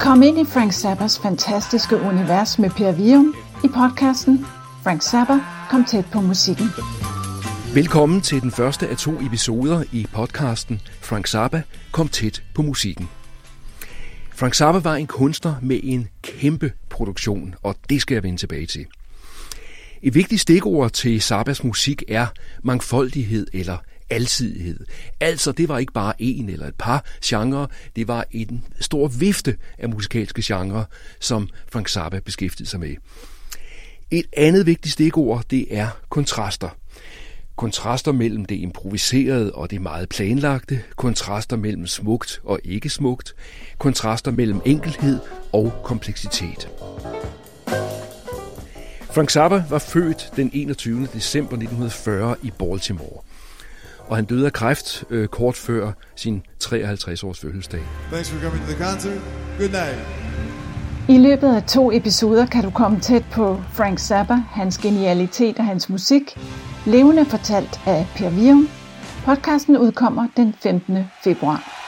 Kom ind i Frank Zappas fantastiske univers med Per Vium i podcasten Frank Zappa kom tæt på musikken. Velkommen til den første af to episoder i podcasten Frank Zappa kom tæt på musikken. Frank Zappa var en kunstner med en kæmpe produktion, og det skal jeg vende tilbage til. Et vigtigt stikord til Zappas musik er mangfoldighed eller alsidighed. Altså, det var ikke bare en eller et par genrer, det var en stor vifte af musikalske genrer, som Frank Zappa beskæftigede sig med. Et andet vigtigt stikord, det er kontraster. Kontraster mellem det improviserede og det meget planlagte, kontraster mellem smukt og ikke smukt, kontraster mellem enkelhed og kompleksitet. Frank Zappa var født den 21. december 1940 i Baltimore. Og han døde af kræft øh, kort før sin 53-års fødselsdag. Thanks for coming to the concert. Good night. I løbet af to episoder kan du komme tæt på Frank Zappa, hans genialitet og hans musik, levende fortalt af Per Vium. Podcasten udkommer den 15. februar.